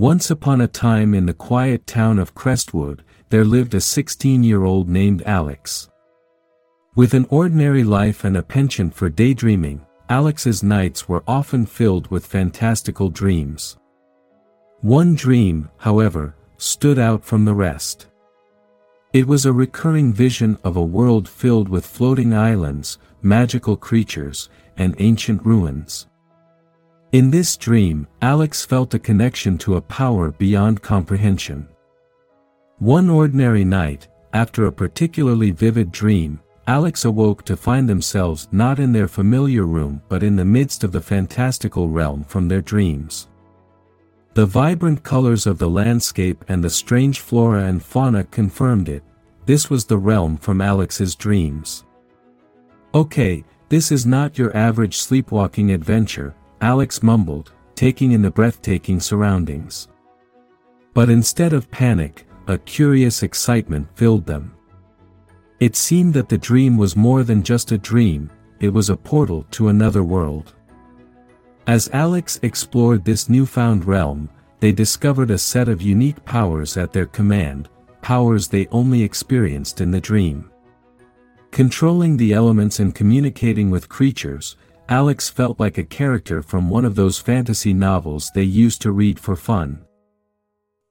Once upon a time in the quiet town of Crestwood, there lived a 16-year-old named Alex. With an ordinary life and a penchant for daydreaming, Alex's nights were often filled with fantastical dreams. One dream, however, stood out from the rest. It was a recurring vision of a world filled with floating islands, magical creatures, and ancient ruins. In this dream, Alex felt a connection to a power beyond comprehension. One ordinary night, after a particularly vivid dream, Alex awoke to find themselves not in their familiar room but in the midst of the fantastical realm from their dreams. The vibrant colors of the landscape and the strange flora and fauna confirmed it, this was the realm from Alex's dreams. Okay, this is not your average sleepwalking adventure, Alex mumbled, taking in the breathtaking surroundings. But instead of panic, a curious excitement filled them. It seemed that the dream was more than just a dream, it was a portal to another world. As Alex explored this newfound realm, they discovered a set of unique powers at their command, powers they only experienced in the dream. Controlling the elements and communicating with creatures, Alex felt like a character from one of those fantasy novels they used to read for fun.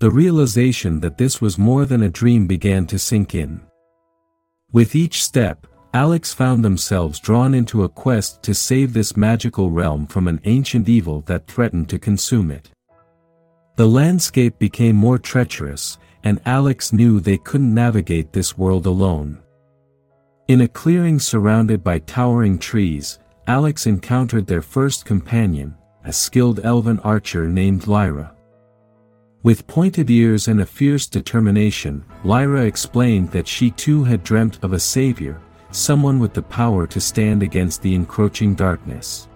The realization that this was more than a dream began to sink in. With each step, Alex found themselves drawn into a quest to save this magical realm from an ancient evil that threatened to consume it. The landscape became more treacherous, and Alex knew they couldn't navigate this world alone. In a clearing surrounded by towering trees, Alex encountered their first companion, a skilled elven archer named Lyra. With pointed ears and a fierce determination, Lyra explained that she too had dreamt of a savior, someone with the power to stand against the encroaching darkness.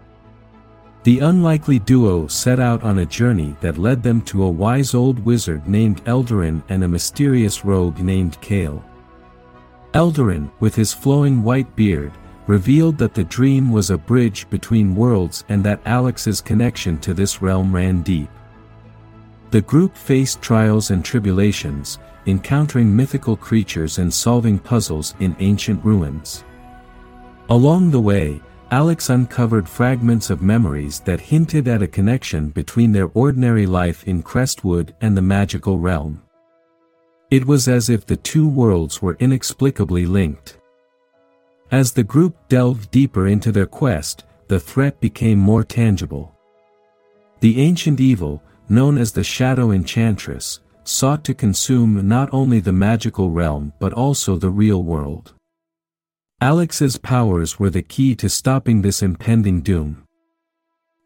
The unlikely duo set out on a journey that led them to a wise old wizard named Eldarin and a mysterious rogue named Kale. Eldarin, with his flowing white beard, revealed that the dream was a bridge between worlds and that Alex's connection to this realm ran deep. The group faced trials and tribulations, encountering mythical creatures and solving puzzles in ancient ruins. Along the way, Alex uncovered fragments of memories that hinted at a connection between their ordinary life in Crestwood and the magical realm. It was as if the two worlds were inexplicably linked. As the group delved deeper into their quest, the threat became more tangible. The ancient evil, known as the Shadow Enchantress, sought to consume not only the magical realm but also the real world. Alex's powers were the key to stopping this impending doom.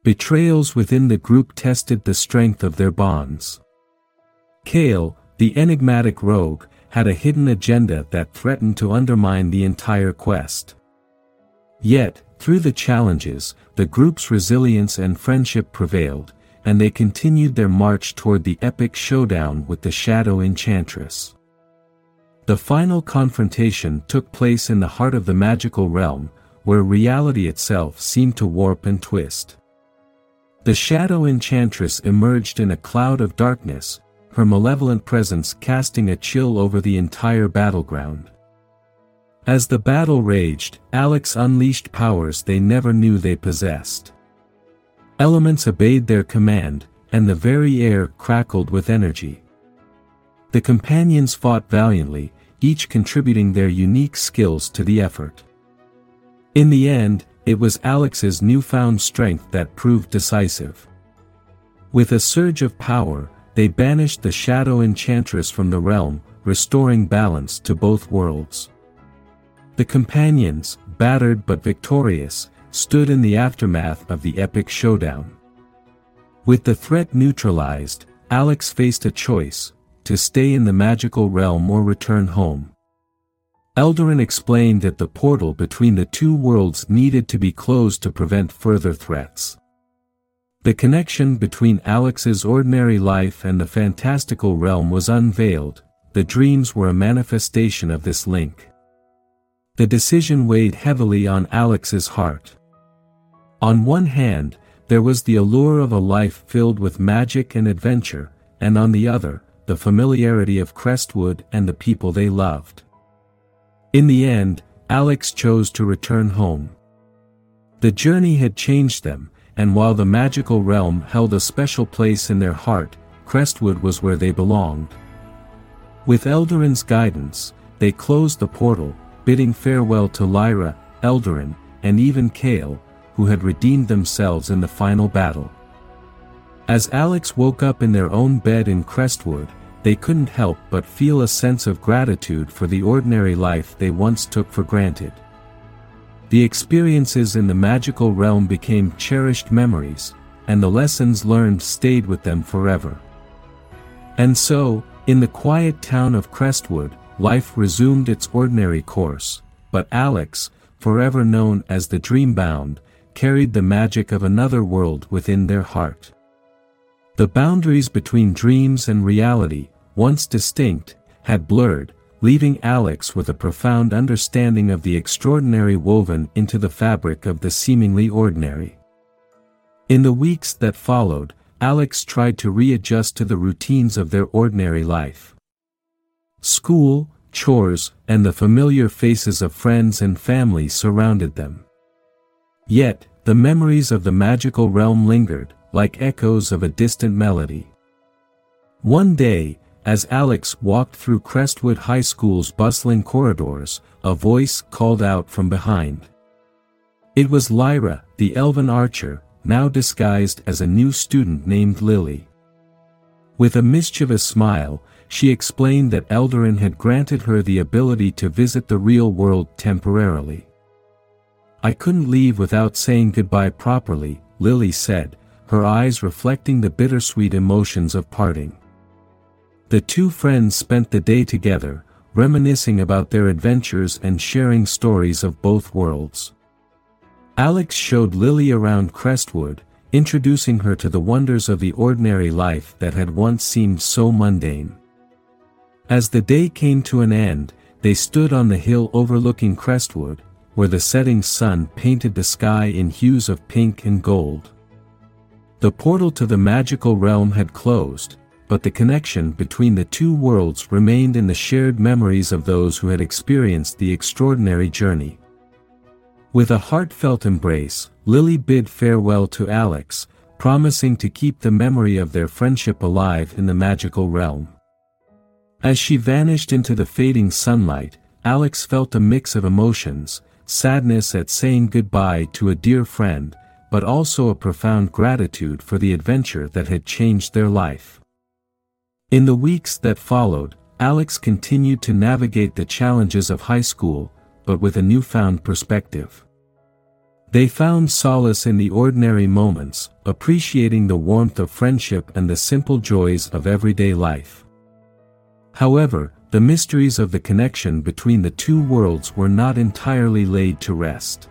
Betrayals within the group tested the strength of their bonds. Kale, the enigmatic rogue, had a hidden agenda that threatened to undermine the entire quest. Yet, through the challenges, the group's resilience and friendship prevailed, and they continued their march toward the epic showdown with the Shadow Enchantress. The final confrontation took place in the heart of the magical realm, where reality itself seemed to warp and twist. The Shadow Enchantress emerged in a cloud of darkness, her malevolent presence casting a chill over the entire battleground. As the battle raged, Alex unleashed powers they never knew they possessed. Elements obeyed their command, and the very air crackled with energy. The companions fought valiantly, each contributing their unique skills to the effort. In the end, it was Alex's newfound strength that proved decisive. With a surge of power, they banished the Shadow Enchantress from the realm, restoring balance to both worlds. The companions, battered but victorious, stood in the aftermath of the epic showdown. With the threat neutralized, Alex faced a choice, to stay in the magical realm or return home. Eldarin explained that the portal between the two worlds needed to be closed to prevent further threats. The connection between Alex's ordinary life and the fantastical realm was unveiled, the dreams were a manifestation of this link. The decision weighed heavily on Alex's heart. On one hand, there was the allure of a life filled with magic and adventure, and on the other, the familiarity of Crestwood and the people they loved. In the end, Alex chose to return home. The journey had changed them, and while the magical realm held a special place in their heart, Crestwood was where they belonged. With Eldarin's guidance, they closed the portal, bidding farewell to Lyra, Eldarin, and even Kale, who had redeemed themselves in the final battle. As Alex woke up in their own bed in Crestwood, they couldn't help but feel a sense of gratitude for the ordinary life they once took for granted. The experiences in the magical realm became cherished memories, and the lessons learned stayed with them forever. And so, in the quiet town of Crestwood, life resumed its ordinary course, but Alex, forever known as the Dreambound, carried the magic of another world within their heart. The boundaries between dreams and reality, once distinct, had blurred, leaving Alex with a profound understanding of the extraordinary woven into the fabric of the seemingly ordinary. In the weeks that followed, Alex tried to readjust to the routines of their ordinary life. School, chores, and the familiar faces of friends and family surrounded them. Yet, the memories of the magical realm lingered, like echoes of a distant melody. One day, as Alex walked through Crestwood High School's bustling corridors, a voice called out from behind. It was Lyra, the elven archer, now disguised as a new student named Lily. With a mischievous smile, she explained that Eldarin had granted her the ability to visit the real world temporarily. I couldn't leave without saying goodbye properly, Lily said, her eyes reflecting the bittersweet emotions of parting. The two friends spent the day together, reminiscing about their adventures and sharing stories of both worlds. Alex showed Lily around Crestwood, introducing her to the wonders of the ordinary life that had once seemed so mundane. As the day came to an end, they stood on the hill overlooking Crestwood, where the setting sun painted the sky in hues of pink and gold. The portal to the magical realm had closed, but the connection between the two worlds remained in the shared memories of those who had experienced the extraordinary journey. With a heartfelt embrace, Lily bid farewell to Alex, promising to keep the memory of their friendship alive in the magical realm. As she vanished into the fading sunlight, Alex felt a mix of emotions, sadness at saying goodbye to a dear friend, but also a profound gratitude for the adventure that had changed their life. In the weeks that followed, Alex continued to navigate the challenges of high school, but with a newfound perspective. They found solace in the ordinary moments, appreciating the warmth of friendship and the simple joys of everyday life. However, the mysteries of the connection between the two worlds were not entirely laid to rest.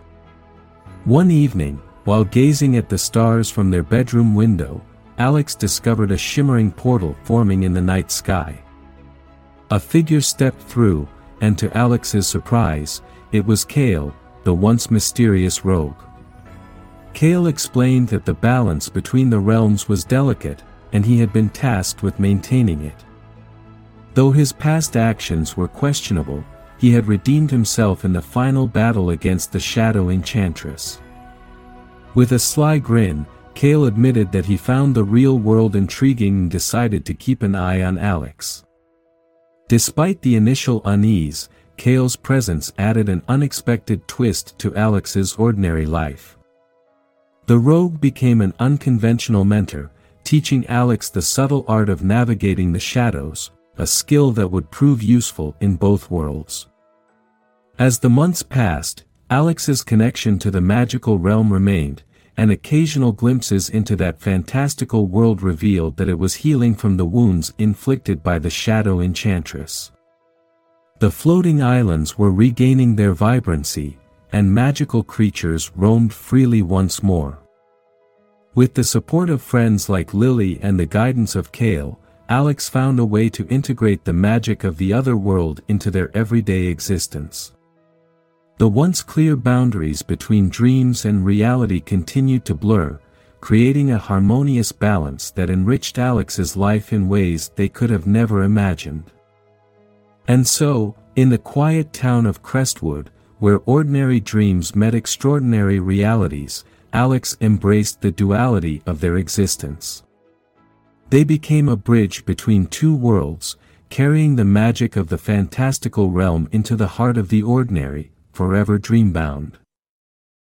One evening, while gazing at the stars from their bedroom window, Alex discovered a shimmering portal forming in the night sky. A figure stepped through, and to Alex's surprise, it was Kale, the once mysterious rogue. Kale explained that the balance between the realms was delicate, and he had been tasked with maintaining it. Though his past actions were questionable, he had redeemed himself in the final battle against the Shadow Enchantress. With a sly grin, Kale admitted that he found the real world intriguing and decided to keep an eye on Alex. Despite the initial unease, Kale's presence added an unexpected twist to Alex's ordinary life. The rogue became an unconventional mentor, teaching Alex the subtle art of navigating the shadows, a skill that would prove useful in both worlds. As the months passed, Alex's connection to the magical realm remained, and occasional glimpses into that fantastical world revealed that it was healing from the wounds inflicted by the Shadow Enchantress. The floating islands were regaining their vibrancy, and magical creatures roamed freely once more. With the support of friends like Lily and the guidance of Kale, Alex found a way to integrate the magic of the other world into their everyday existence. The once clear boundaries between dreams and reality continued to blur, creating a harmonious balance that enriched Alex's life in ways they could have never imagined. And so, in the quiet town of Crestwood, where ordinary dreams met extraordinary realities, Alex embraced the duality of their existence. They became a bridge between two worlds, carrying the magic of the fantastical realm into the heart of the ordinary, forever dreambound.